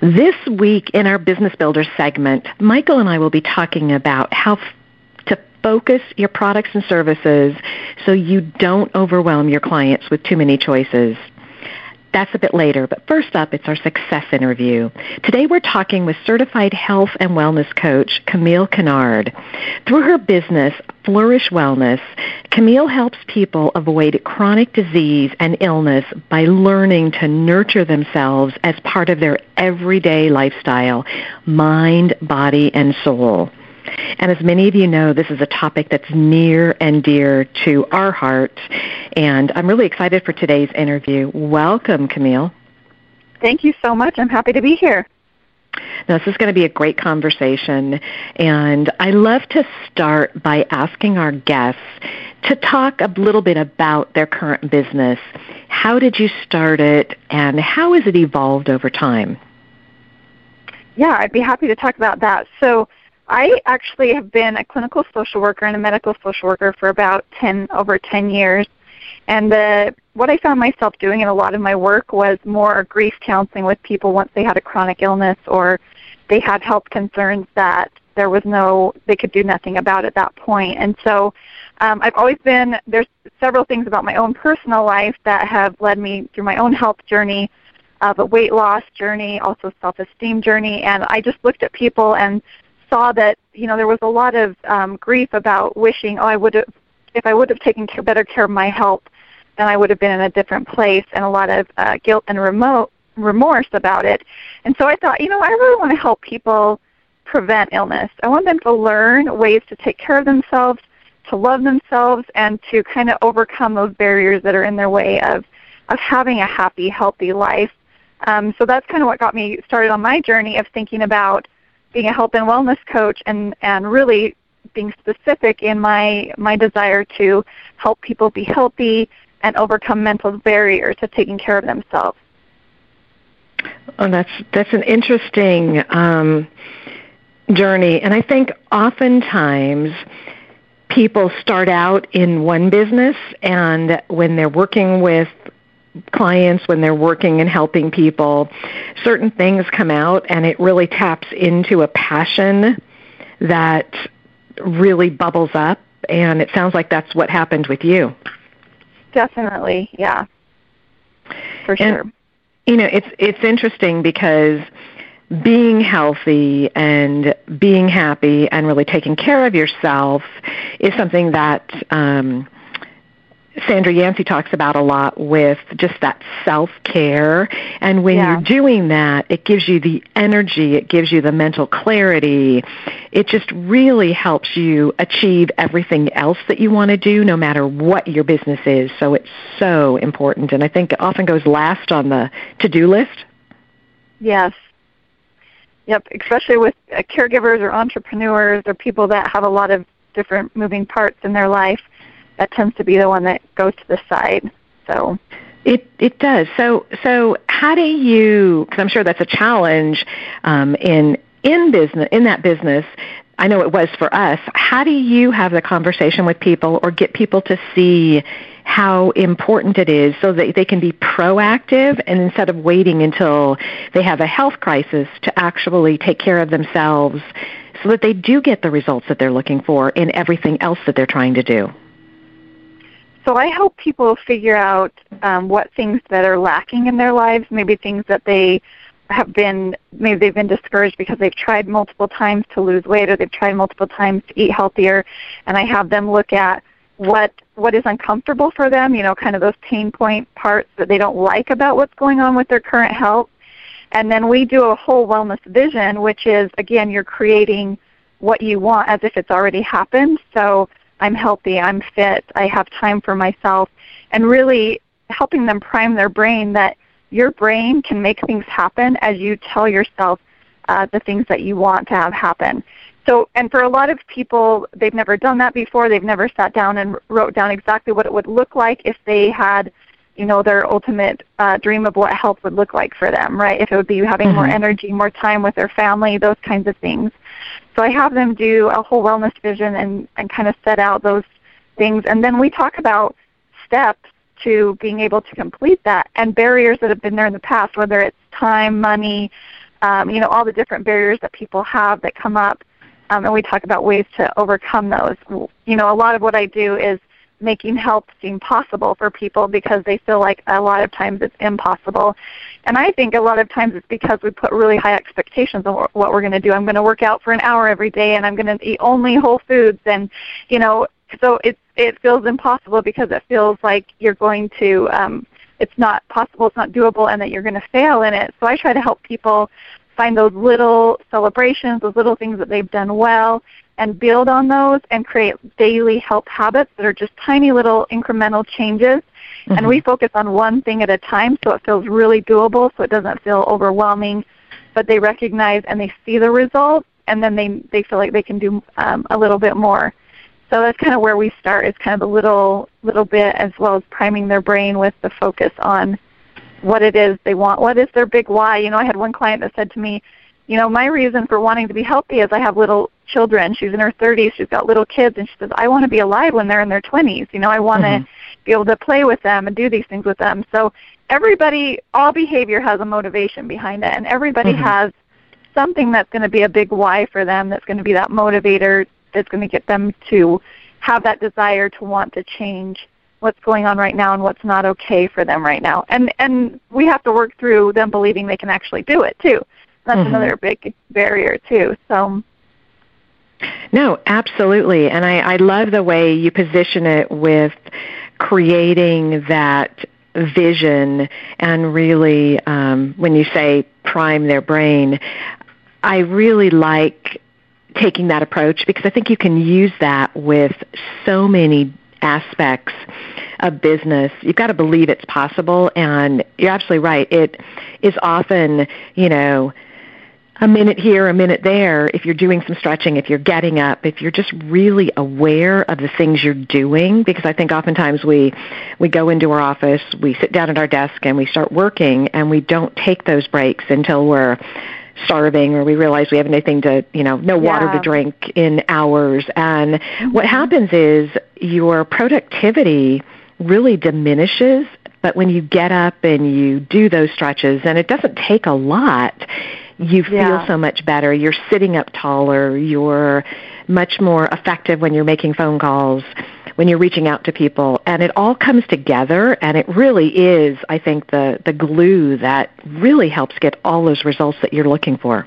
This week in our Business Builder segment, Michael and I will be talking about how f- to focus your products and services so you don't overwhelm your clients with too many choices. That's a bit later, but first up, it's our success interview. Today we're talking with certified health and wellness coach Camille Kennard. Through her business, Flourish Wellness, Camille helps people avoid chronic disease and illness by learning to nurture themselves as part of their everyday lifestyle, mind, body, and soul. And as many of you know, this is a topic that's near and dear to our heart. And I'm really excited for today's interview. Welcome, Camille. Thank you so much. I'm happy to be here. Now, this is going to be a great conversation, and I love to start by asking our guests to talk a little bit about their current business. How did you start it, and how has it evolved over time? Yeah, I'd be happy to talk about that. So, I actually have been a clinical social worker and a medical social worker for about 10 over 10 years. And the what I found myself doing in a lot of my work was more grief counseling with people once they had a chronic illness or they had health concerns that there was no they could do nothing about at that point. And so um, I've always been there's several things about my own personal life that have led me through my own health journey, uh, a weight loss journey, also self-esteem journey, and I just looked at people and saw that you know there was a lot of um, grief about wishing, oh, I would have, if I would have taken care, better care of my health, then I would have been in a different place, and a lot of uh, guilt and remote remorse about it. And so I thought, you know, I really want to help people prevent illness. I want them to learn ways to take care of themselves, to love themselves, and to kind of overcome those barriers that are in their way of of having a happy, healthy life. Um, so that's kind of what got me started on my journey of thinking about being a health and wellness coach and, and really being specific in my, my desire to help people be healthy and overcome mental barriers to taking care of themselves. Oh, that's that's an interesting um, journey, and I think oftentimes people start out in one business, and when they're working with clients when they're working and helping people, certain things come out and it really taps into a passion that really bubbles up and it sounds like that's what happened with you. Definitely, yeah. For and, sure. You know, it's it's interesting because being healthy and being happy and really taking care of yourself is something that um, Sandra Yancey talks about a lot with just that self care. And when yeah. you're doing that, it gives you the energy, it gives you the mental clarity. It just really helps you achieve everything else that you want to do, no matter what your business is. So it's so important. And I think it often goes last on the to do list. Yes. Yep, especially with uh, caregivers or entrepreneurs or people that have a lot of different moving parts in their life that tends to be the one that goes to the side. So it it does. So so how do you? Because I'm sure that's a challenge um, in in business in that business. I know it was for us. How do you have the conversation with people or get people to see how important it is so that they can be proactive and instead of waiting until they have a health crisis to actually take care of themselves so that they do get the results that they're looking for in everything else that they're trying to do? So I help people figure out um, what things that are lacking in their lives, maybe things that they have been maybe they've been discouraged because they've tried multiple times to lose weight or they've tried multiple times to eat healthier and I have them look at what what is uncomfortable for them, you know, kind of those pain point parts that they don't like about what's going on with their current health. And then we do a whole wellness vision, which is again you're creating what you want as if it's already happened. So I'm healthy, I'm fit, I have time for myself and really helping them prime their brain that your brain can make things happen as you tell yourself uh, the things that you want to have happen. So, and for a lot of people, they've never done that before. They've never sat down and wrote down exactly what it would look like if they had, you know, their ultimate uh, dream of what health would look like for them, right? If it would be having mm-hmm. more energy, more time with their family, those kinds of things. So I have them do a whole wellness vision and, and kind of set out those things. And then we talk about steps to being able to complete that and barriers that have been there in the past, whether it's time, money, um, you know, all the different barriers that people have that come up. Um, and we talk about ways to overcome those. You know, a lot of what I do is making help seem possible for people because they feel like a lot of times it's impossible. And I think a lot of times it's because we put really high expectations on what we're going to do. I'm going to work out for an hour every day and I'm going to eat only whole foods and you know, so it's it feels impossible because it feels like you're going to um, it's not possible, it's not doable, and that you're going to fail in it. So I try to help people find those little celebrations, those little things that they've done well, and build on those and create daily health habits that are just tiny little incremental changes. Mm-hmm. And we focus on one thing at a time so it feels really doable, so it doesn't feel overwhelming. But they recognize and they see the results, and then they they feel like they can do um, a little bit more. So that's kind of where we start. Is kind of a little little bit as well as priming their brain with the focus on what it is they want. What is their big why? You know, I had one client that said to me, you know, my reason for wanting to be healthy is I have little children. She's in her 30s. She's got little kids, and she says, I want to be alive when they're in their 20s. You know, I want mm-hmm. to be able to play with them and do these things with them. So everybody, all behavior has a motivation behind it, and everybody mm-hmm. has something that's going to be a big why for them. That's going to be that motivator that's going to get them to have that desire to want to change what's going on right now and what's not okay for them right now. And and we have to work through them believing they can actually do it too. That's mm-hmm. another big barrier too. So no, absolutely. And I, I love the way you position it with creating that vision and really um, when you say prime their brain, I really like taking that approach because I think you can use that with so many aspects of business. You've got to believe it's possible and you're absolutely right. It is often, you know, a minute here, a minute there, if you're doing some stretching, if you're getting up, if you're just really aware of the things you're doing, because I think oftentimes we, we go into our office, we sit down at our desk and we start working and we don't take those breaks until we're starving or we realize we have anything to, you know, no water yeah. to drink in hours. And mm-hmm. what happens is your productivity really diminishes. But when you get up and you do those stretches, and it doesn't take a lot, you feel yeah. so much better. You're sitting up taller. You're much more effective when you're making phone calls when you're reaching out to people and it all comes together and it really is i think the the glue that really helps get all those results that you're looking for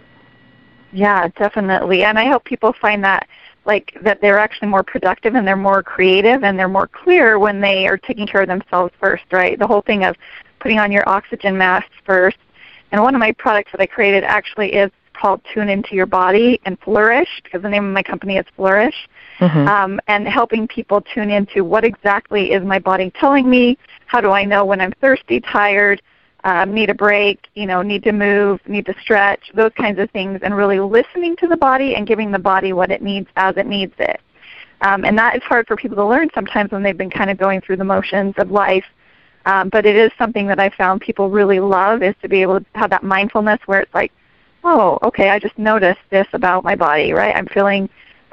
yeah definitely and i hope people find that like that they're actually more productive and they're more creative and they're more clear when they are taking care of themselves first right the whole thing of putting on your oxygen mask first and one of my products that i created actually is called tune into your body and flourish because the name of my company is flourish mm-hmm. um, and helping people tune into what exactly is my body telling me. How do I know when I'm thirsty, tired, um, need a break, you know, need to move, need to stretch, those kinds of things, and really listening to the body and giving the body what it needs as it needs it. Um, and that is hard for people to learn sometimes when they've been kind of going through the motions of life. Um, but it is something that I found people really love is to be able to have that mindfulness where it's like, oh, okay, I just noticed this about my body, right? I'm feeling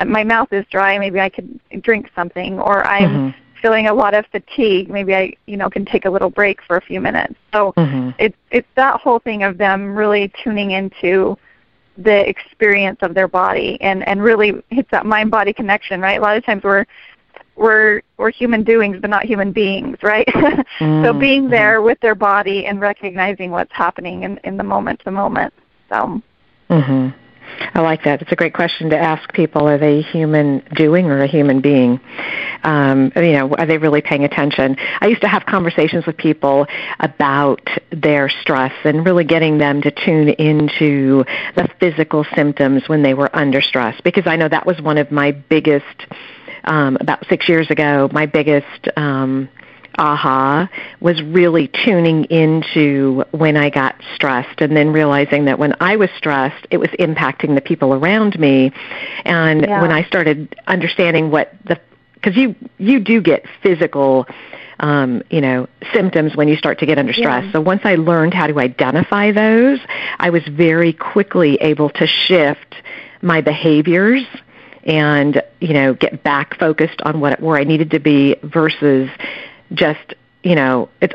my mouth is dry, maybe I could drink something, or I'm mm-hmm. feeling a lot of fatigue, maybe I, you know, can take a little break for a few minutes. So mm-hmm. it's it's that whole thing of them really tuning into the experience of their body and and really hits that mind body connection, right? A lot of times we're we're we're human doings but not human beings, right? Mm-hmm. so being there with their body and recognizing what's happening in, in the moment to moment. So Mhm. I like that. It's a great question to ask people: Are they human doing or a human being? Um, you know, are they really paying attention? I used to have conversations with people about their stress and really getting them to tune into the physical symptoms when they were under stress, because I know that was one of my biggest. Um, about six years ago, my biggest um, aha was really tuning into when I got stressed and then realizing that when I was stressed, it was impacting the people around me. And Yeah. when I started understanding what the, because you, you do get physical, um, you know, symptoms when you start to get under stress. Yeah. So once I learned how to identify those, I was very quickly able to shift my behaviors and you know get back focused on what where I needed to be versus just you know it's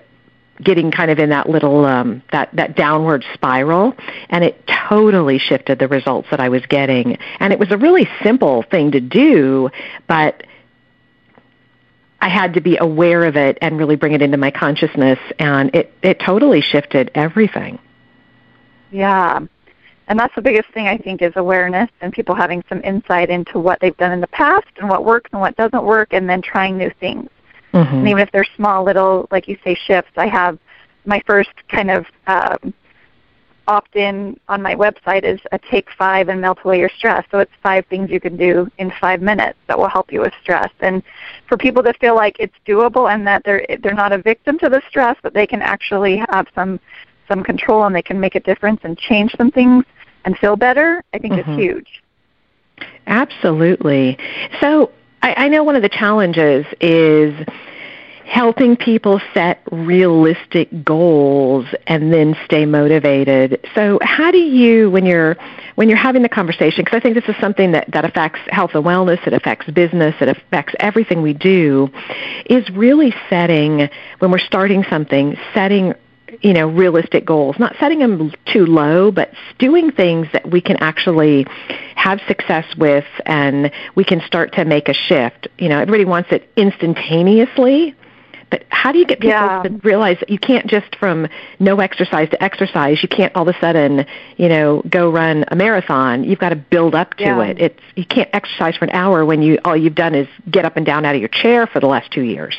getting kind of in that little um that that downward spiral. And it totally shifted the results that I was getting. And it was a really simple thing to do but I had to be aware of it and really bring it into my consciousness. And it it totally shifted everything. Yeah. And that's the biggest thing I think is awareness and people having some insight into what they've done in the past and what works and what doesn't work and then trying new things. Mhm. And even if they're small little, like you say, shifts, I have my first kind of um, opt in on my website is a take five and melt away your stress. So it's five things you can do in five minutes that will help you with stress. And for people to feel like it's doable and that they're they're not a victim to the stress, but they can actually have some some control and they can make a difference and change some things and feel better, I think Mhm. is huge. Absolutely. So I, I know one of the challenges is helping people set realistic goals and then stay motivated. So how do you, when you're when you're having the conversation, because I think this is something that, that affects health and wellness, it affects business, it affects everything we do, is really setting, when we're starting something, setting you know, realistic goals, not setting them too low, but doing things that we can actually have success with and we can start to make a shift. You know, everybody wants it instantaneously, but how do you get people Yeah. to realize that you can't just from no exercise to exercise, you can't all of a sudden, you know, go run a marathon. You've got to build up to Yeah. it. It's you can't exercise for an hour when you all you've done is get up and down out of your chair for the last 2 years.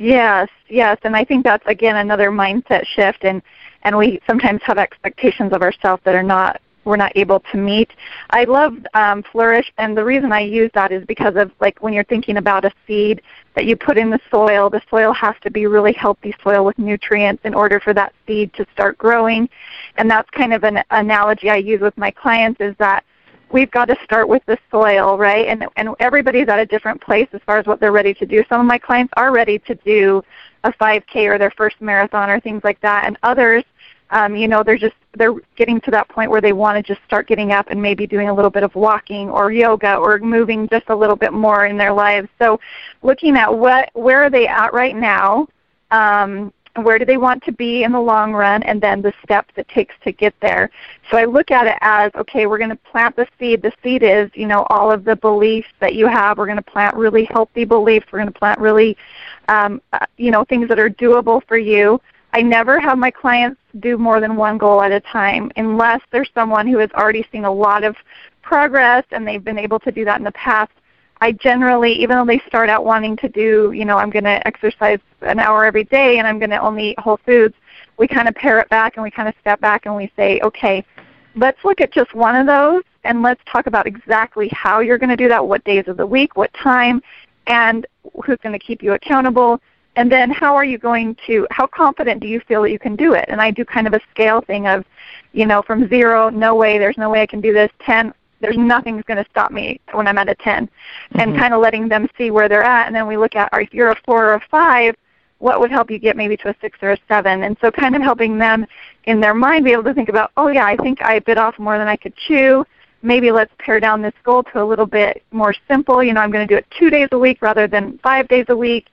Yes, yes, and I think that's again another mindset shift, and and we sometimes have expectations of ourselves that are not we're not able to meet. I love um, Flourish, and the reason I use that is because of like when you're thinking about a seed that you put in the soil, the soil has to be really healthy soil with nutrients in order for that seed to start growing, and that's kind of an analogy I use with my clients is that we've got to start with the soil, right? And and everybody's at a different place as far as what they're ready to do. Some of my clients are ready to do a 5K or their first marathon or things like that, and others, um, you know, they're just they're getting to that point where they want to just start getting up and maybe doing a little bit of walking or yoga or moving just a little bit more in their lives. So, looking at what where are they at right now. Um, where do they want to be in the long run and then the steps it takes to get there. So i look at it as okay we're going to plant the seed. The seed is you know all of the beliefs that you have. We're going to plant really healthy beliefs. We're going to plant really um, uh, you know things that are doable for you. I never have my clients do more than one goal at a time unless there's someone who has already seen a lot of progress and they've been able to do that in the past I generally, even though they start out wanting to do, you know, I'm going to exercise an hour every day and I'm going to only eat whole foods, we kind of pare it back and we kind of step back and we say, okay, let's look at just one of those and let's talk about exactly how you're going to do that, what days of the week, what time, and who's going to keep you accountable. And then how are you going to, how confident do you feel that you can do it? And I do kind of a scale thing of, you know, from zero, no way, there's no way I can do this, 10, there's nothing's going to stop me when I'm at a 10, and Mhm. kind of letting them see where they're at. And then we look at, if you're a four or a five, what would help you get maybe to a six or a seven? And so kind of helping them in their mind be able to think about, oh yeah, I think I bit off more than I could chew. Maybe let's pare down this goal to a little bit more simple. You know, I'm going to do it two days a week rather than five days a week.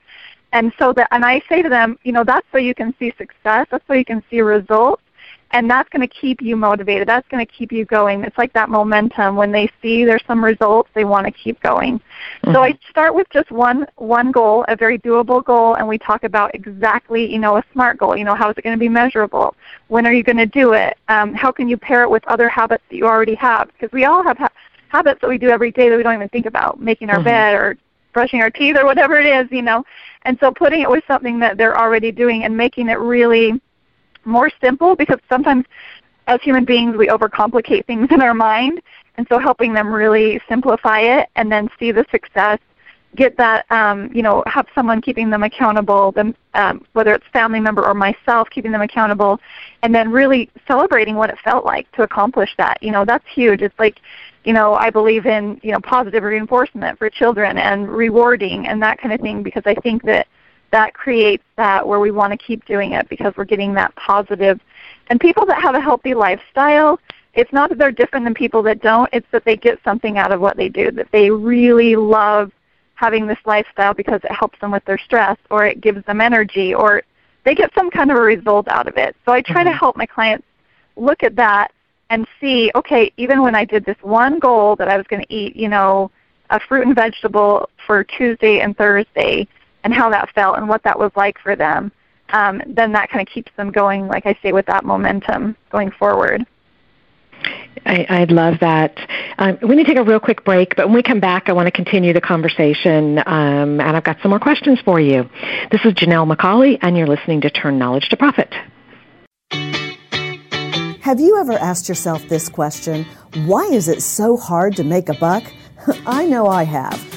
And so that, and I say to them, you know, that's so you can see success. That's so you can see results. And that's going to keep you motivated. That's going to keep you going. It's like that momentum. When they see there's some results, they want to keep going. Mm-hmm. So I start with just one one goal, a very doable goal, and we talk about exactly, you know, a SMART goal. You know, how is it going to be measurable? When are you going to do it? Um, how can you pair it with other habits that you already have? Because we all have ha- habits that we do every day that we don't even think about, making our mm-hmm. bed or brushing our teeth or whatever it is, you know. And so putting it with something that they're already doing and making it really more simple because sometimes as human beings we overcomplicate things in our mind. And so helping them really simplify it and then see the success get that um, you know have someone keeping them accountable them um, whether it's family member or myself keeping them accountable and then really celebrating what it felt like to accomplish that. You know that's huge. It's like you know i believe in you know positive reinforcement for children and rewarding and that kind of thing because i think that that creates that where we want to keep doing it because we're getting that positive. And people that have a healthy lifestyle, it's not that they're different than people that don't, it's that they get something out of what they do, that they really love having this lifestyle because it helps them with their stress or it gives them energy or they get some kind of a result out of it. So I try mm-hmm. to help my clients look at that and see, okay, even when I did this one goal that I was going to eat, you know, a fruit and vegetable for Tuesday and Thursday, and how that felt and what that was like for them, um, then that kind of keeps them going, like I say, with that momentum going forward. I, I love that. Um, we need to take a real quick break, but when we come back, I want to continue the conversation, um, and I've got some more questions for you. This is Janelle McCauley, and you're listening to Turn Knowledge to Profit. Have you ever asked yourself this question? Why is it so hard to make a buck? I know I have.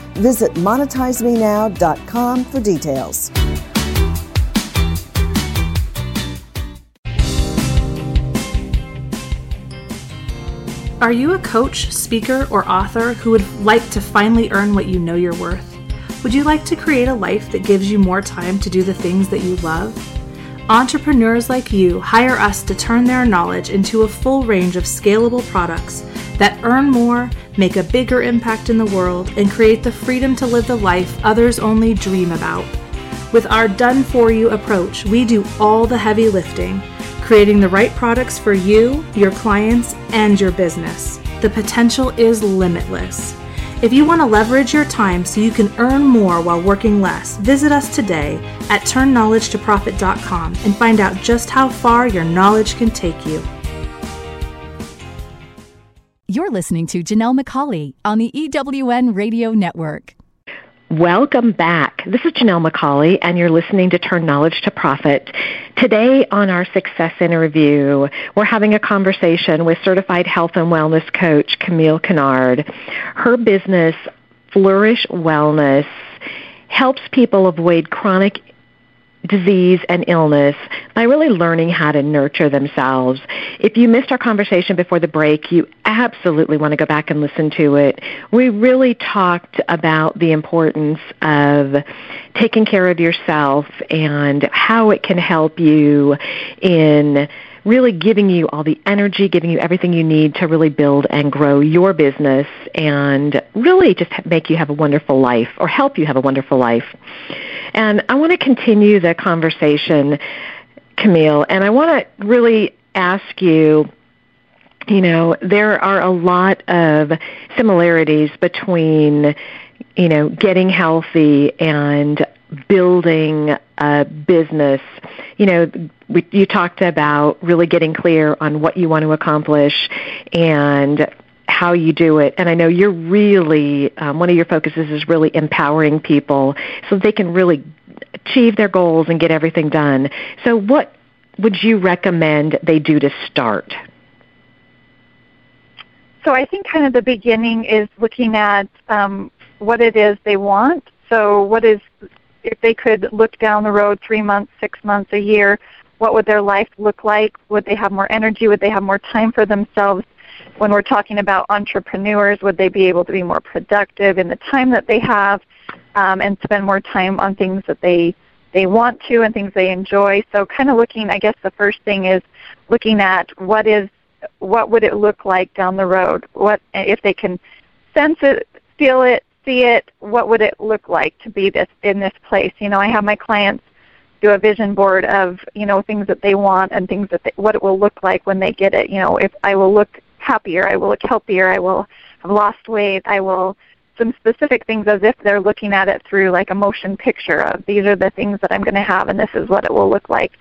Visit monetizemenow.com for details. Are you a coach, speaker, or author who would like to finally earn what you know you're worth? Would you like to create a life that gives you more time to do the things that you love? Entrepreneurs like you hire us to turn their knowledge into a full range of scalable products that earn more, make a bigger impact in the world, and create the freedom to live the life others only dream about. With our done for you approach, we do all the heavy lifting, creating the right products for you, your clients, and your business. The potential is limitless. If you want to leverage your time so you can earn more while working less, visit us today at turnknowledgetoprofit.com and find out just how far your knowledge can take you. You're listening to Janelle McCauley on the EWN Radio Network. Welcome back. This is Janelle McCauley, and you're listening to Turn Knowledge to Profit. Today on our Success Interview, we're having a conversation with certified health and wellness coach Camille Kennard. Her business, Flourish Wellness, helps people avoid chronic disease and illness by really learning how to nurture themselves. If you missed our conversation before the break, you absolutely want to go back and listen to it. We really talked about the importance of taking care of yourself and how it can help you in really giving you all the energy, giving you everything you need to really build and grow your business and really just make you have a wonderful life or help you have a wonderful life. And I want to continue the conversation, Camille, and I want to really ask you you know, there are a lot of similarities between, you know, getting healthy and building a business. You know, we, you talked about really getting clear on what you want to accomplish and how you do it. And I know you're really, um, one of your focuses is really empowering people so they can really achieve their goals and get everything done. So what would you recommend they do to start? So I think kind of the beginning is looking at um, what it is they want. So what is if they could look down the road three months, six months, a year, what would their life look like? Would they have more energy? Would they have more time for themselves? When we're talking about entrepreneurs, would they be able to be more productive in the time that they have um, and spend more time on things that they they want to and things they enjoy? So, kind of looking, I guess the first thing is looking at what is what would it look like down the road? What if they can sense it, feel it, see it? What would it look like to be this in this place? You know, I have my clients do a vision board of you know things that they want and things that they, what it will look like when they get it. You know, if I will look happier, I will look healthier, I will have lost weight, I will some specific things as if they're looking at it through like a motion picture of these are the things that I'm going to have and this is what it will look like,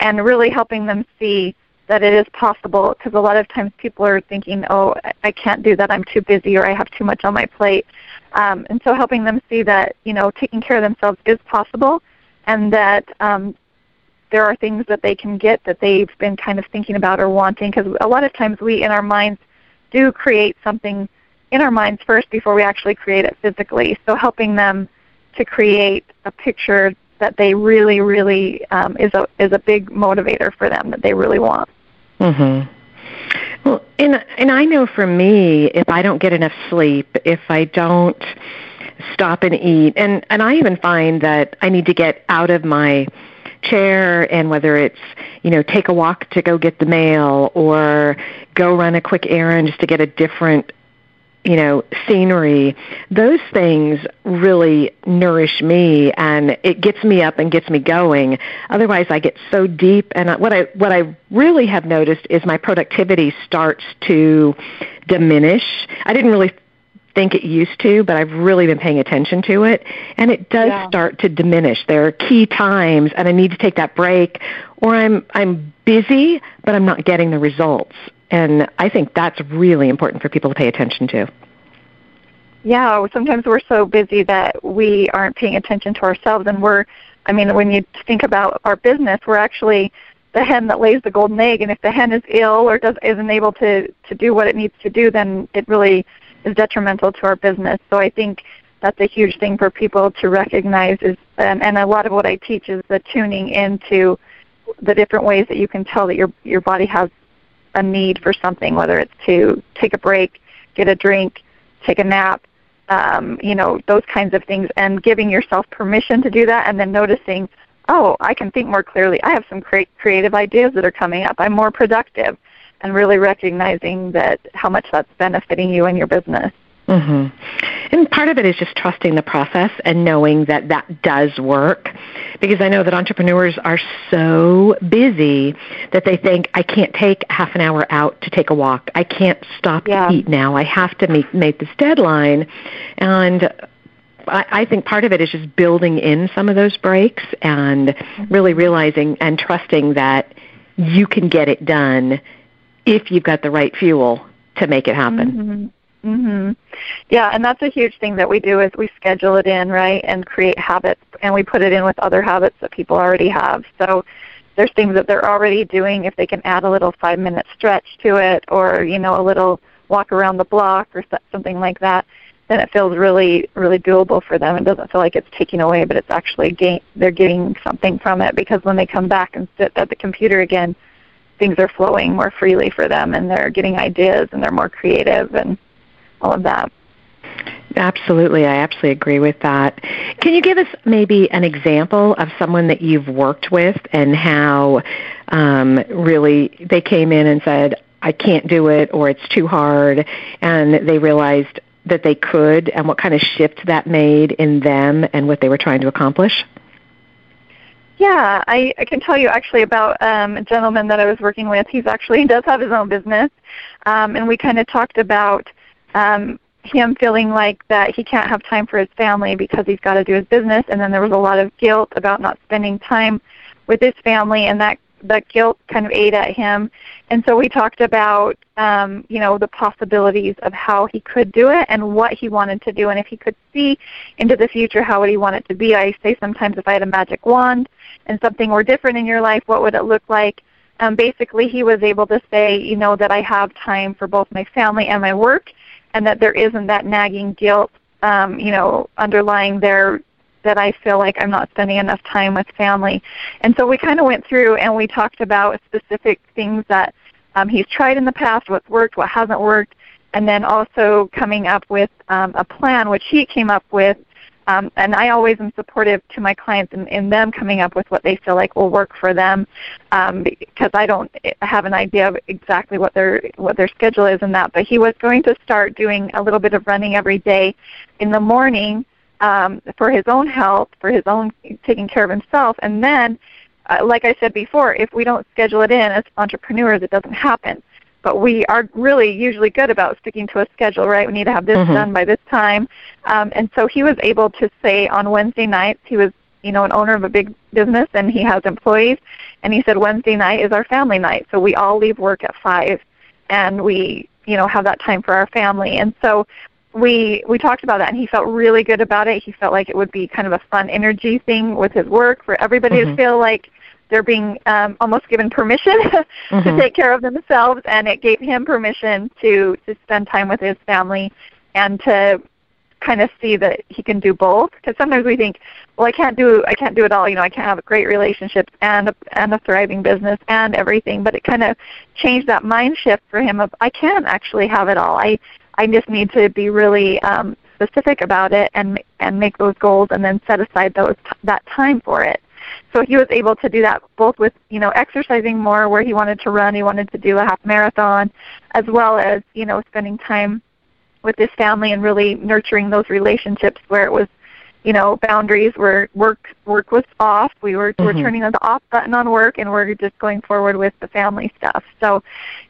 and really helping them see that it is possible because a lot of times people are thinking, oh, I can't do that, I'm too busy or I have too much on my plate. Um, and so helping them see that, you know, taking care of themselves is possible and that um, there are things that they can get that they've been kind of thinking about or wanting because a lot of times we in our minds do create something in our minds first before we actually create it physically. So helping them to create a picture that they really, really um, is a is a big motivator for them that they really want. Mhm. Well, and and I know for me, if I don't get enough sleep, if I don't stop and eat, and and I even find that I need to get out of my chair and whether it's you know take a walk to go get the mail or go run a quick errand just to get a different you know, scenery, those things really nourish me and it gets me up and gets me going. Otherwise I get so deep and what I what I really have noticed is my productivity starts to diminish. I didn't really think it used to, but I've really been paying attention to it and it does yeah. start to diminish. There are key times and I need to take that break or I'm I'm busy but I'm not getting the results. And I think that's really important for people to pay attention to. Yeah, sometimes we're so busy that we aren't paying attention to ourselves and we're I mean when you think about our business, we're actually the hen that lays the golden egg and if the hen is ill or does isn't able to to do what it needs to do then it really is detrimental to our business. So I think that's a huge thing for people to recognize is and, and a lot of what I teach is the tuning into the different ways that you can tell that your your body has a need for something, whether it's to take a break, get a drink, take a nap, um, you know, those kinds of things, and giving yourself permission to do that, and then noticing, oh, I can think more clearly. I have some cre- creative ideas that are coming up. I'm more productive, and really recognizing that how much that's benefiting you and your business. Mm-hmm. And part of it is just trusting the process and knowing that that does work. Because I know that entrepreneurs are so busy that they think, I can't take half an hour out to take a walk. I can't stop yeah. to eat now. I have to meet, make this deadline. And I, I think part of it is just building in some of those breaks and really realizing and trusting that you can get it done if you've got the right fuel to make it happen. Mm-hmm. Mhm. Yeah, and that's a huge thing that we do is we schedule it in, right, and create habits and we put it in with other habits that people already have. So there's things that they're already doing if they can add a little 5-minute stretch to it or, you know, a little walk around the block or something like that, then it feels really really doable for them. It doesn't feel like it's taking away, but it's actually gain they're getting something from it because when they come back and sit at the computer again, things are flowing more freely for them and they're getting ideas and they're more creative and all of that. Absolutely, I absolutely agree with that. Can you give us maybe an example of someone that you've worked with and how um, really they came in and said, I can't do it or it's too hard, and they realized that they could, and what kind of shift that made in them and what they were trying to accomplish? Yeah, I, I can tell you actually about um, a gentleman that I was working with. He's actually he does have his own business, um, and we kind of talked about um, him feeling like that he can't have time for his family because he's got to do his business, and then there was a lot of guilt about not spending time with his family, and that the guilt kind of ate at him, and so we talked about um, you know the possibilities of how he could do it and what he wanted to do, and if he could see into the future, how would he want it to be? I say sometimes if I had a magic wand and something were different in your life, what would it look like? Um, basically, he was able to say, you know, that I have time for both my family and my work, and that there isn't that nagging guilt, um, you know, underlying there that I feel like I'm not spending enough time with family. And so we kind of went through and we talked about specific things that um, he's tried in the past, what's worked, what hasn't worked, and then also coming up with um, a plan, which he came up with. Um, and I always am supportive to my clients in, in them coming up with what they feel like will work for them, um, because I don't have an idea of exactly what their what their schedule is and that. But he was going to start doing a little bit of running every day in the morning, um, for his own health, for his own taking care of himself, and then, uh, like I said before, if we don't schedule it in as entrepreneurs, it doesn't happen. But we are really usually good about sticking to a schedule, right? We need to have this mm-hmm. done by this time, um, and so he was able to say on Wednesday nights he was, you know, an owner of a big business and he has employees, and he said Wednesday night is our family night, so we all leave work at five, and we you know have that time for our family and so we we talked about that and he felt really good about it he felt like it would be kind of a fun energy thing with his work for everybody mm-hmm. to feel like they're being um, almost given permission mm-hmm. to take care of themselves and it gave him permission to to spend time with his family and to kind of see that he can do both because sometimes we think well i can't do i can't do it all you know i can't have a great relationship and a, and a thriving business and everything but it kind of changed that mind shift for him of i can actually have it all i I just need to be really um, specific about it and and make those goals and then set aside those that time for it. So he was able to do that both with you know exercising more where he wanted to run, he wanted to do a half marathon, as well as you know spending time with his family and really nurturing those relationships where it was you know boundaries where work work was off. We were mm-hmm. we're turning the off button on work and we're just going forward with the family stuff. So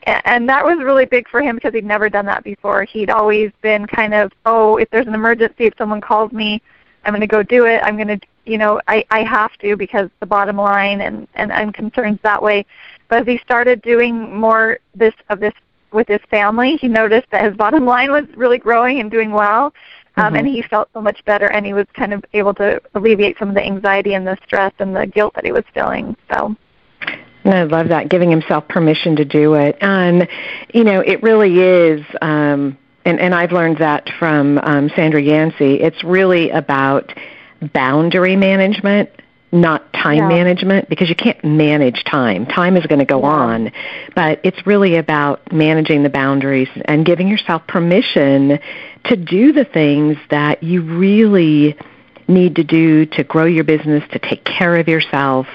and that was really big for him because he'd never done that before. He'd always been kind of oh if there's an emergency if someone calls me i'm going to go do it i'm going to you know i i have to because the bottom line and and i'm concerned that way but as he started doing more this of this with his family he noticed that his bottom line was really growing and doing well um, mm-hmm. and he felt so much better and he was kind of able to alleviate some of the anxiety and the stress and the guilt that he was feeling so And I love that, giving himself permission to do it. And, you know, it really is, um, and, and I've learned that from um, Sandra Yancey, it's really about boundary management not time yeah. management because you can't manage time. Time is going to go yeah. on, but it's really about managing the boundaries and giving yourself permission to do the things that you really need to do to grow your business, to take care of yourself,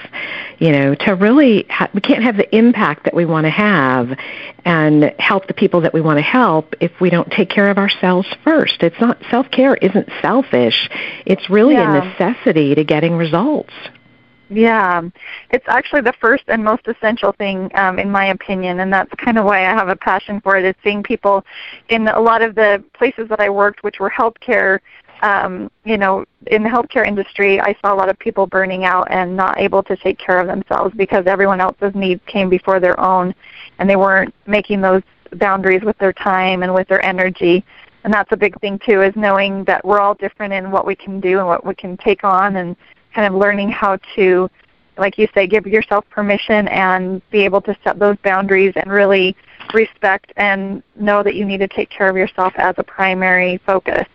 you know, to really, ha- we can't have the impact that we want to have and help the people that we want to help if we don't take care of ourselves first. It's not, self-care isn't selfish. It's really yeah. a necessity to getting results. Yeah, it's actually the first and most essential thing, um, in my opinion, and that's kind of why I have a passion for it. Is seeing people in a lot of the places that I worked, which were healthcare, um, you know, in the healthcare industry, I saw a lot of people burning out and not able to take care of themselves because everyone else's needs came before their own, and they weren't making those boundaries with their time and with their energy. And that's a big thing too, is knowing that we're all different in what we can do and what we can take on, and kind of learning how to, like you say, give yourself permission and be able to set those boundaries and really respect and know that you need to take care of yourself as a primary focus.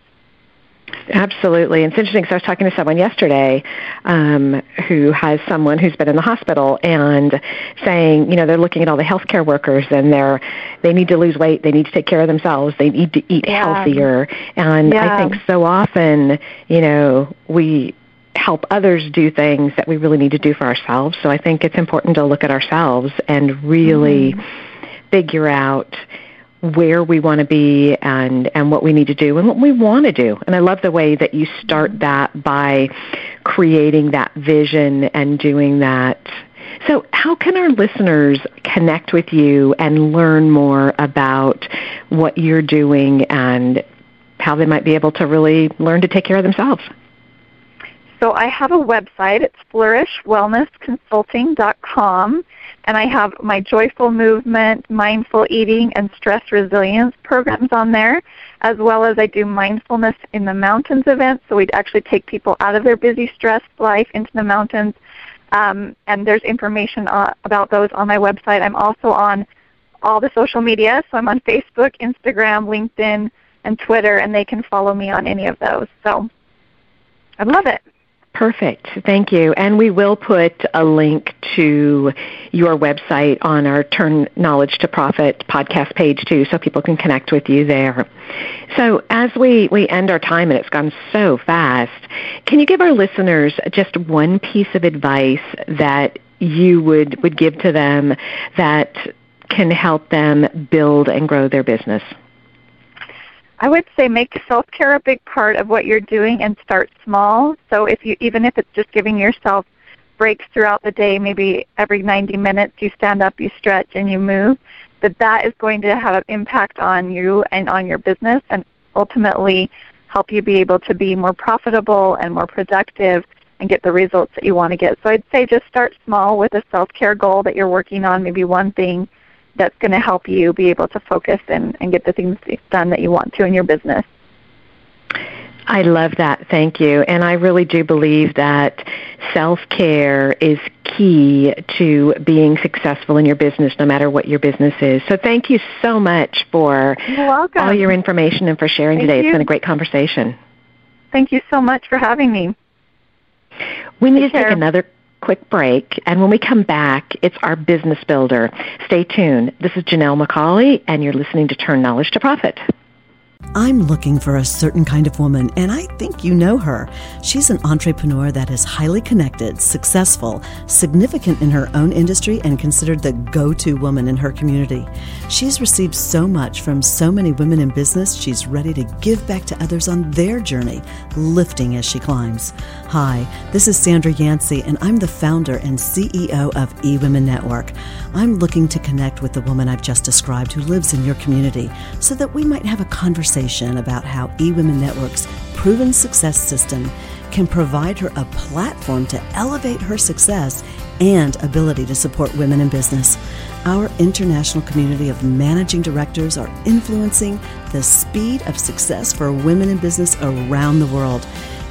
Absolutely. It's interesting because I was talking to someone yesterday um, who has someone who's been in the hospital and saying, you know, they're looking at all the healthcare workers and they're they need to lose weight, they need to take care of themselves, they need to eat yeah. healthier. And yeah. I think so often, you know, we help others do things that we really need to do for ourselves. So I think it's important to look at ourselves and really mm-hmm. figure out where we want to be and and what we need to do and what we want to do. And I love the way that you start that by creating that vision and doing that. So, how can our listeners connect with you and learn more about what you're doing and how they might be able to really learn to take care of themselves? So I have a website. It's flourishwellnessconsulting.com, and I have my joyful movement, mindful eating, and stress resilience programs on there, as well as I do mindfulness in the mountains events. So we actually take people out of their busy, stressed life into the mountains. Um, and there's information uh, about those on my website. I'm also on all the social media. So I'm on Facebook, Instagram, LinkedIn, and Twitter, and they can follow me on any of those. So I love it. Perfect. Thank you. And we will put a link to your website on our Turn Knowledge to Profit podcast page too, so people can connect with you there. So as we, we end our time, and it's gone so fast, can you give our listeners just one piece of advice that you would, would give to them that can help them build and grow their business? I would say make self-care a big part of what you're doing and start small. So if you even if it's just giving yourself breaks throughout the day, maybe every 90 minutes you stand up, you stretch and you move, that that is going to have an impact on you and on your business and ultimately help you be able to be more profitable and more productive and get the results that you want to get. So I'd say just start small with a self-care goal that you're working on, maybe one thing that's going to help you be able to focus and, and get the things done that you want to in your business. I love that. Thank you. And I really do believe that self-care is key to being successful in your business no matter what your business is. So thank you so much for all your information and for sharing thank today. You. It's been a great conversation. Thank you so much for having me. We need take to take another quick break, and when we come back, it's our business builder. Stay tuned. This is Janelle McCauley, and you're listening to Turn Knowledge to Profit. I'm looking for a certain kind of woman, and I think you know her. She's an entrepreneur that is highly connected, successful, significant in her own industry, and considered the go to woman in her community. She's received so much from so many women in business, she's ready to give back to others on their journey, lifting as she climbs. Hi, this is Sandra Yancey, and I'm the founder and CEO of eWomen Network. I'm looking to connect with the woman I've just described who lives in your community so that we might have a conversation conversation about how eWomen Network's proven success system can provide her a platform to elevate her success and ability to support women in business. Our international community of managing directors are influencing the speed of success for women in business around the world.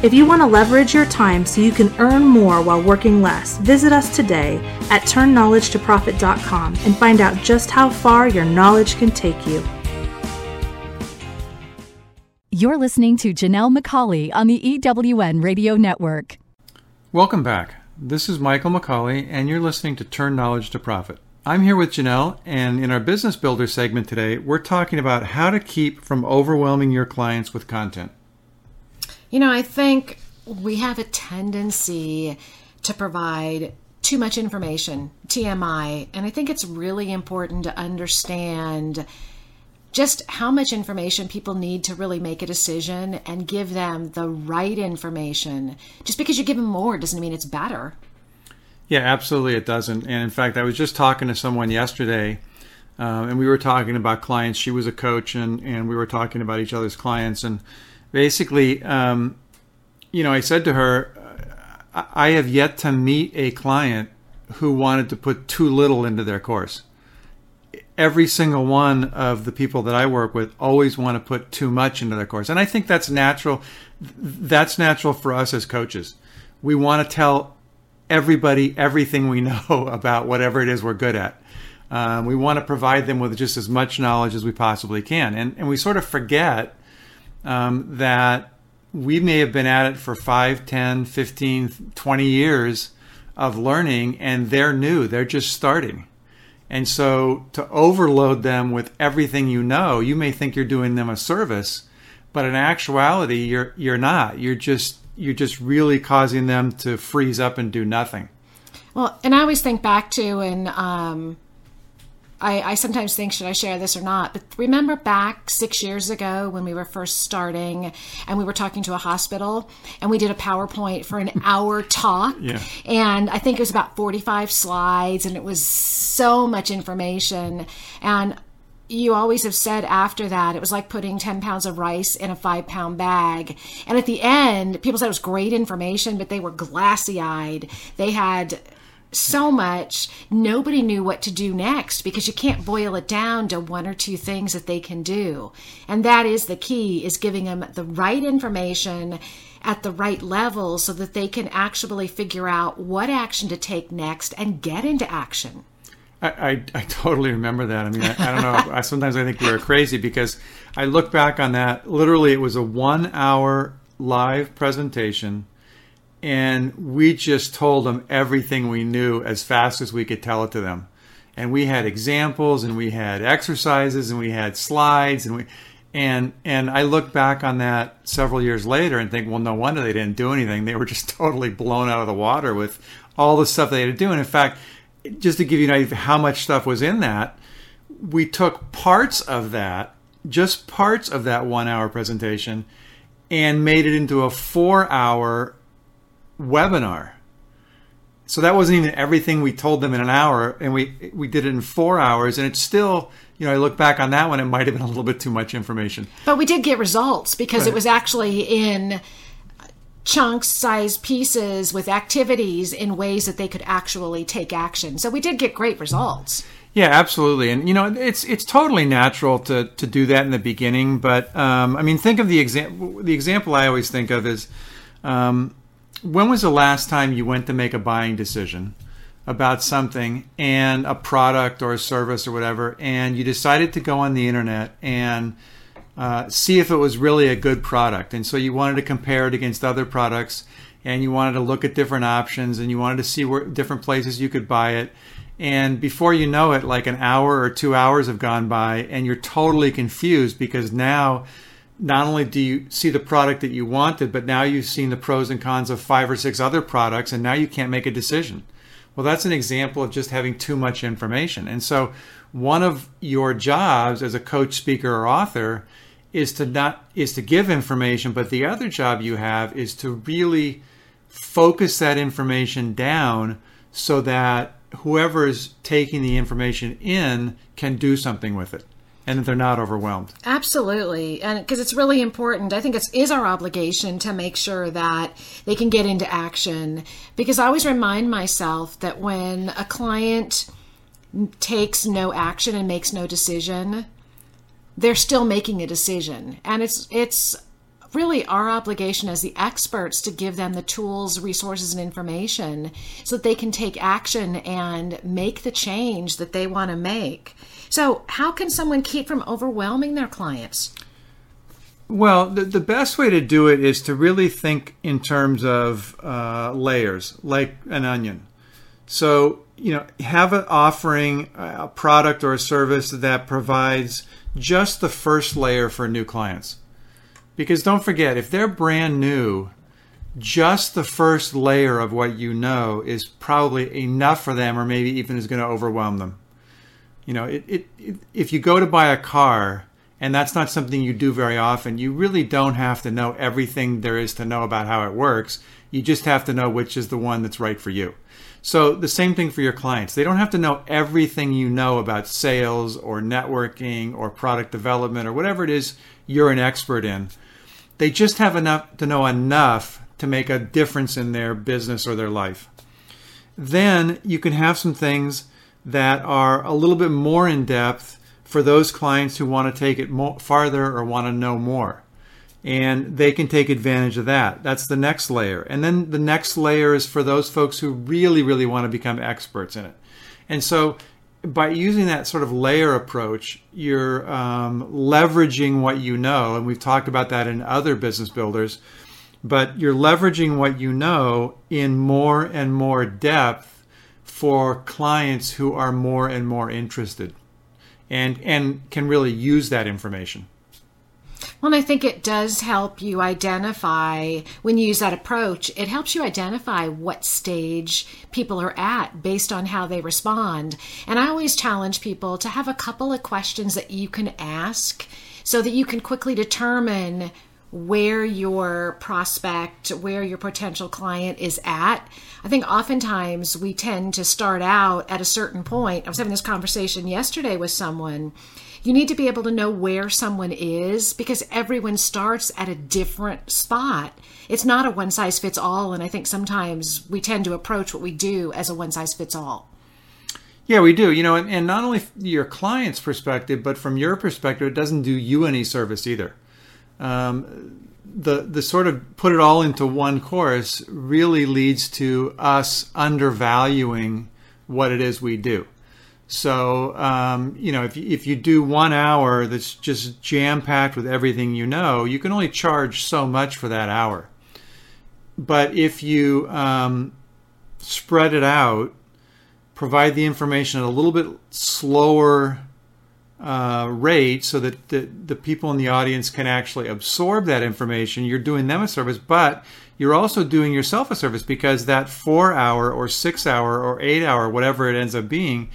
If you want to leverage your time so you can earn more while working less, visit us today at turnknowledgetoprofit.com and find out just how far your knowledge can take you. You're listening to Janelle McCauley on the EWN Radio Network. Welcome back. This is Michael McCauley, and you're listening to Turn Knowledge to Profit. I'm here with Janelle, and in our Business Builder segment today, we're talking about how to keep from overwhelming your clients with content. You know, I think we have a tendency to provide too much information, TMI, and I think it's really important to understand just how much information people need to really make a decision and give them the right information. Just because you give them more doesn't mean it's better. Yeah, absolutely, it doesn't. And in fact, I was just talking to someone yesterday, um, and we were talking about clients. She was a coach, and, and we were talking about each other's clients. And basically, um, you know, I said to her, I have yet to meet a client who wanted to put too little into their course. Every single one of the people that I work with always want to put too much into their course. And I think that's natural. That's natural for us as coaches. We want to tell everybody everything we know about whatever it is we're good at. Um, we want to provide them with just as much knowledge as we possibly can. And, and we sort of forget um, that we may have been at it for 5, 10, 15, 20 years of learning, and they're new. They're just starting. And so to overload them with everything you know, you may think you're doing them a service, but in actuality, you're you're not. You're just you're just really causing them to freeze up and do nothing. Well, and I always think back to and um, I, I sometimes think, should I share this or not? But remember back six years ago when we were first starting and we were talking to a hospital and we did a PowerPoint for an hour talk. Yeah. And I think it was about 45 slides and it was so much information. And you always have said after that it was like putting 10 pounds of rice in a five pound bag and at the end people said it was great information but they were glassy eyed they had so much, nobody knew what to do next because you can't boil it down to one or two things that they can do. And that is the key is giving them the right information at the right level so that they can actually figure out what action to take next and get into action. I, I, I totally remember that. I mean, I, I don't know. I, sometimes I think we were crazy because I look back on that. Literally, it was a one hour live presentation and we just told them everything we knew as fast as we could tell it to them. And we had examples and we had exercises and we had slides and we and and I look back on that several years later and think, well, no wonder they didn't do anything. They were just totally blown out of the water with all the stuff they had to do. And in fact, just to give you an idea how much stuff was in that, we took parts of that, just parts of that one hour presentation, and made it into a four hour webinar. So that wasn't even everything we told them in an hour, and we we did it in four hours, and it's still, you know, I look back on that one, it might have been a little bit too much information. But we did get results because Right. it was actually in chunks sized pieces with activities in ways that they could actually take action. So we did get great results. Yeah, absolutely, and you know, it's it's totally natural to to do that in the beginning, but um, I mean, think of the example. The example I always think of is, um, when was the last time you went to make a buying decision about something and a product or a service or whatever, and you decided to go on the internet and uh, see if it was really a good product, and so you wanted to compare it against other products, and you wanted to look at different options, and you wanted to see where different places you could buy it. And before you know it, like an hour or two hours have gone by, and you're totally confused because now not only do you see the product that you wanted, but now you've seen the pros and cons of five or six other products, and now you can't make a decision. Well, that's an example of just having too much information. And so, one of your jobs as a coach, speaker, or author is to not is to give information, but the other job you have is to really focus that information down so that whoever is taking the information in can do something with it and that they're not overwhelmed. Absolutely. And because it's really important, I think it is is our obligation to make sure that they can get into action. Because I always remind myself that when a client takes no action and makes no decision, they're still making a decision. And it's, it's, really our obligation as the experts to give them the tools, resources, and information so that they can take action and make the change that they want to make. So, how can someone keep from overwhelming their clients? Well, the, the best way to do it is to really think in terms of uh, layers, like an onion. So, you know, have an offering, a product or a service that provides just the first layer for new clients. Because don't forget, if they're brand new, just the first layer of what you know is probably enough for them, or maybe even is going to overwhelm them. You know, it, it, it, if you go to buy a car and that's not something you do very often, you really don't have to know everything there is to know about how it works. You just have to know which is the one that's right for you. So, the same thing for your clients. They don't have to know everything you know about sales or networking or product development or whatever it is you're an expert in. They just have enough to know enough to make a difference in their business or their life. Then you can have some things that are a little bit more in depth for those clients who want to take it more, farther or want to know more. And they can take advantage of that. That's the next layer. And then the next layer is for those folks who really, really want to become experts in it. And so by using that sort of layer approach, you're um, leveraging what you know, and we've talked about that in other business builders. But you're leveraging what you know in more and more depth for clients who are more and more interested, and and can really use that information. Well, I think it does help you identify when you use that approach, it helps you identify what stage people are at based on how they respond. And I always challenge people to have a couple of questions that you can ask so that you can quickly determine where your prospect, where your potential client is at. I think oftentimes we tend to start out at a certain point. I was having this conversation yesterday with someone you need to be able to know where someone is because everyone starts at a different spot. It's not a one size fits all. And I think sometimes we tend to approach what we do as a one size fits all. Yeah, we do. You know, and, not only your client's perspective, but from your perspective, it doesn't do you any service either. Um, the the sort of put it all into one course really leads to us undervaluing what it is we do. So, um, you know, if you, if you do one hour that's just jam packed with everything you know, you can only charge so much for that hour. But if you um, spread it out, provide the information at a little bit slower uh, rate so that the, the people in the audience can actually absorb that information, you're doing them a service, but you're also doing yourself a service because that four hour or six hour or eight hour, whatever it ends up being,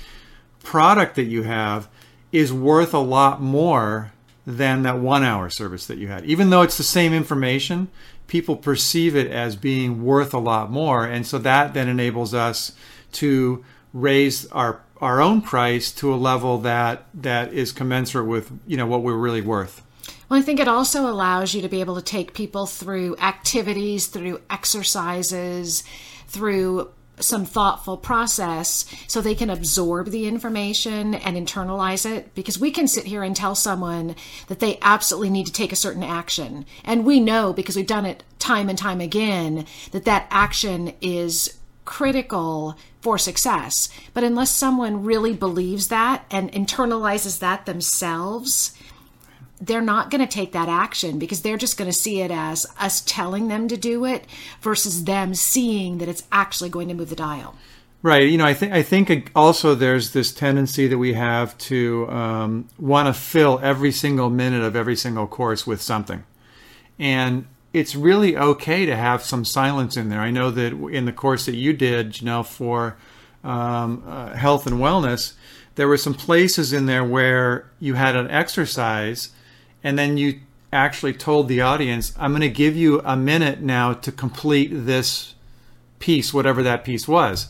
product that you have is worth a lot more than that one hour service that you had. Even though it's the same information, people perceive it as being worth a lot more. And so that then enables us to raise our our own price to a level that that is commensurate with you know what we're really worth. Well, I think it also allows you to be able to take people through activities, through exercises, through some thoughtful process so they can absorb the information and internalize it because we can sit here and tell someone that they absolutely need to take a certain action and we know because we've done it time and time again that that action is critical for success but unless someone really believes that and internalizes that themselves they're not going to take that action because they're just going to see it as us telling them to do it versus them seeing that it's actually going to move the dial. Right. You know, I think I think also there's this tendency that we have to um, want to fill every single minute of every single course with something, and it's really okay to have some silence in there. I know that in the course that you did, you know, for um, uh, health and wellness, there were some places in there where you had an exercise and then you actually told the audience, I'm going to give you a minute now to complete this piece, whatever that piece was.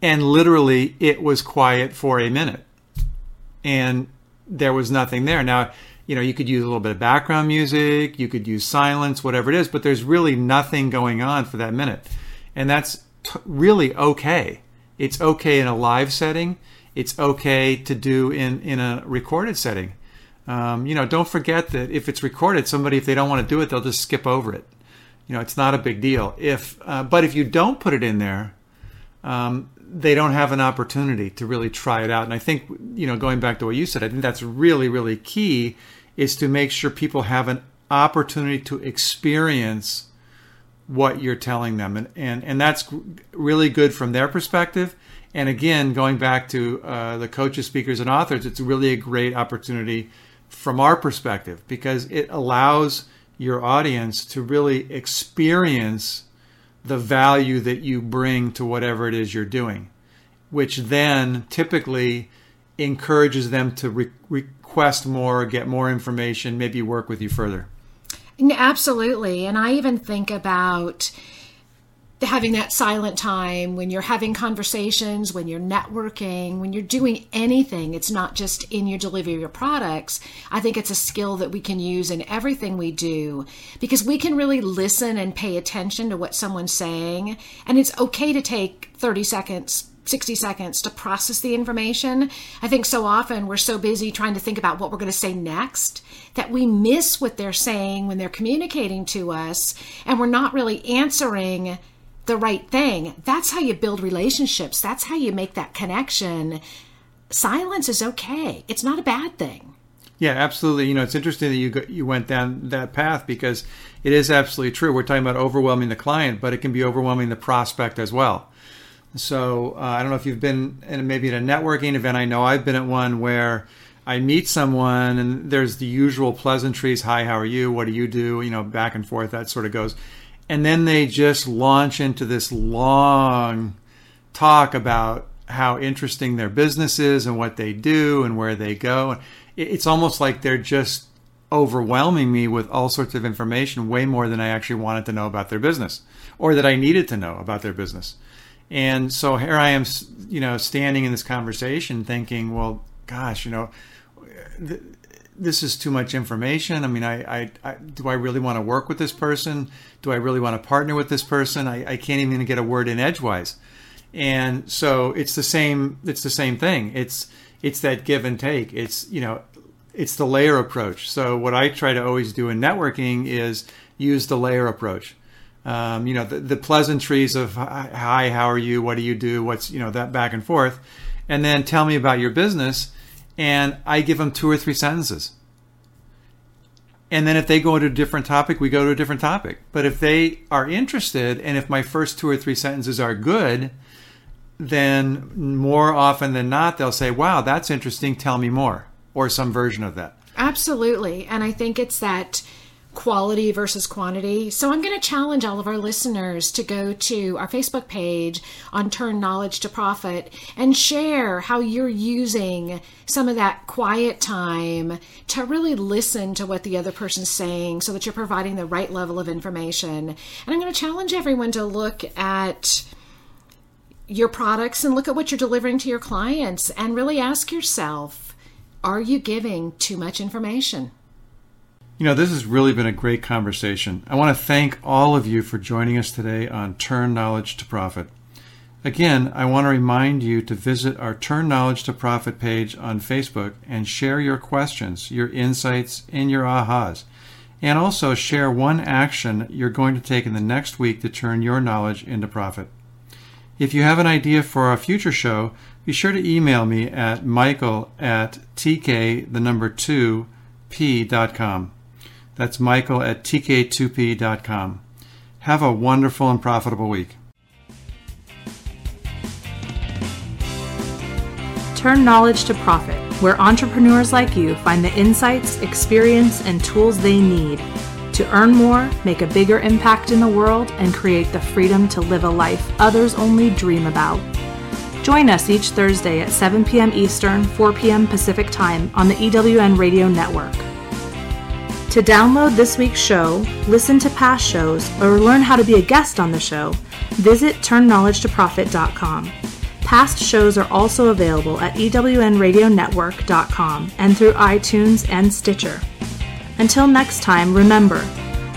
And literally, it was quiet for a minute. And there was nothing there. Now, you know, you could use a little bit of background music, you could use silence, whatever it is, but there's really nothing going on for that minute. And that's t- really okay. It's okay in a live setting, it's okay to do in, in a recorded setting. Um, you know, don't forget that if it's recorded, somebody if they don't want to do it, they'll just skip over it. You know, it's not a big deal. If uh, but if you don't put it in there, um, they don't have an opportunity to really try it out. And I think you know, going back to what you said, I think that's really really key is to make sure people have an opportunity to experience what you're telling them, and and and that's really good from their perspective. And again, going back to uh, the coaches, speakers, and authors, it's really a great opportunity from our perspective because it allows your audience to really experience the value that you bring to whatever it is you're doing, which then typically encourages them to re- request more, get more information, maybe work with you further. Absolutely. And I even think about having that silent time when you're having conversations, when you're networking, when you're doing anything. It's not just in your delivery of your products. I think it's a skill that we can use in everything we do because we can really listen and pay attention to what someone's saying. And it's okay to take 30 seconds 60 seconds to process the information. I think so often we're so busy trying to think about what we're going to say next that we miss what they're saying when they're communicating to us and we're not really answering the right thing. That's how you build relationships. That's how you make that connection silence is okay. It's not a bad thing. Yeah, absolutely. You know, it's interesting that you go, you went down that path because it is absolutely true. We're talking about overwhelming the client, but it can be overwhelming the prospect as well. So uh, I don't know if you've been in maybe at a networking event. I know I've been at one where I meet someone and there's the usual pleasantries. Hi, how are you? What do you do? You know, back and forth. That sort of goes, and then they just launch into this long talk about how interesting their business is and what they do and where they go. It's almost like they're just overwhelming me with all sorts of information, way more than I actually wanted to know about their business or that I needed to know about their business. And so here I am, you know, standing in this conversation thinking, well, gosh, you know, this is too much information. I mean, I, I, I, do I really want to work with this person? Do I really want to partner with this person? I, I can't even get a word in edgewise. And so it's the same. It's the same thing. It's it's that give and take. It's you know, it's the layer approach. So what I try to always do in networking is use the layer approach um, you know, the, the pleasantries of hi, how are you? What do you do? What's, you know, that back and forth. And then tell me about your business. And I give them two or three sentences. And then if they go to a different topic, we go to a different topic. But if they are interested and if my first two or three sentences are good, then more often than not, they'll say, wow, that's interesting. Tell me more, or some version of that. Absolutely. And I think it's that quality versus quantity. So I'm going to challenge all of our listeners to go to our Facebook page on Turn Knowledge to Profit and share how you're using some of that quiet time to really listen to what the other person's saying so that you're providing the right level of information. And I'm going to challenge everyone to look at your products and look at what you're delivering to your clients and really ask yourself, are you giving too much information? You know, this has really been a great conversation. I want to thank all of you for joining us today on Turn Knowledge to Profit. Again, I want to remind you to visit our Turn Knowledge to Profit page on Facebook and share your questions, your insights, and your ahas. And also share one action you're going to take in the next week to turn your knowledge into profit. If you have an idea for a future show, be sure to email me at michael at tk, the number 2, p.com. That's Michael at tk2p.com. Have a wonderful and profitable week. Turn knowledge to profit, where entrepreneurs like you find the insights, experience, and tools they need to earn more, make a bigger impact in the world, and create the freedom to live a life others only dream about. Join us each Thursday at 7 p.m. Eastern, 4 p.m. Pacific Time on the EWN Radio Network. To download this week's show, listen to past shows, or learn how to be a guest on the show, visit turnknowledgetoprofit.com. Past shows are also available at ewnradionetwork.com and through iTunes and Stitcher. Until next time, remember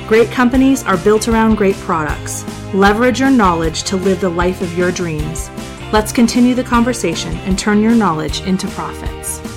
great companies are built around great products. Leverage your knowledge to live the life of your dreams. Let's continue the conversation and turn your knowledge into profits.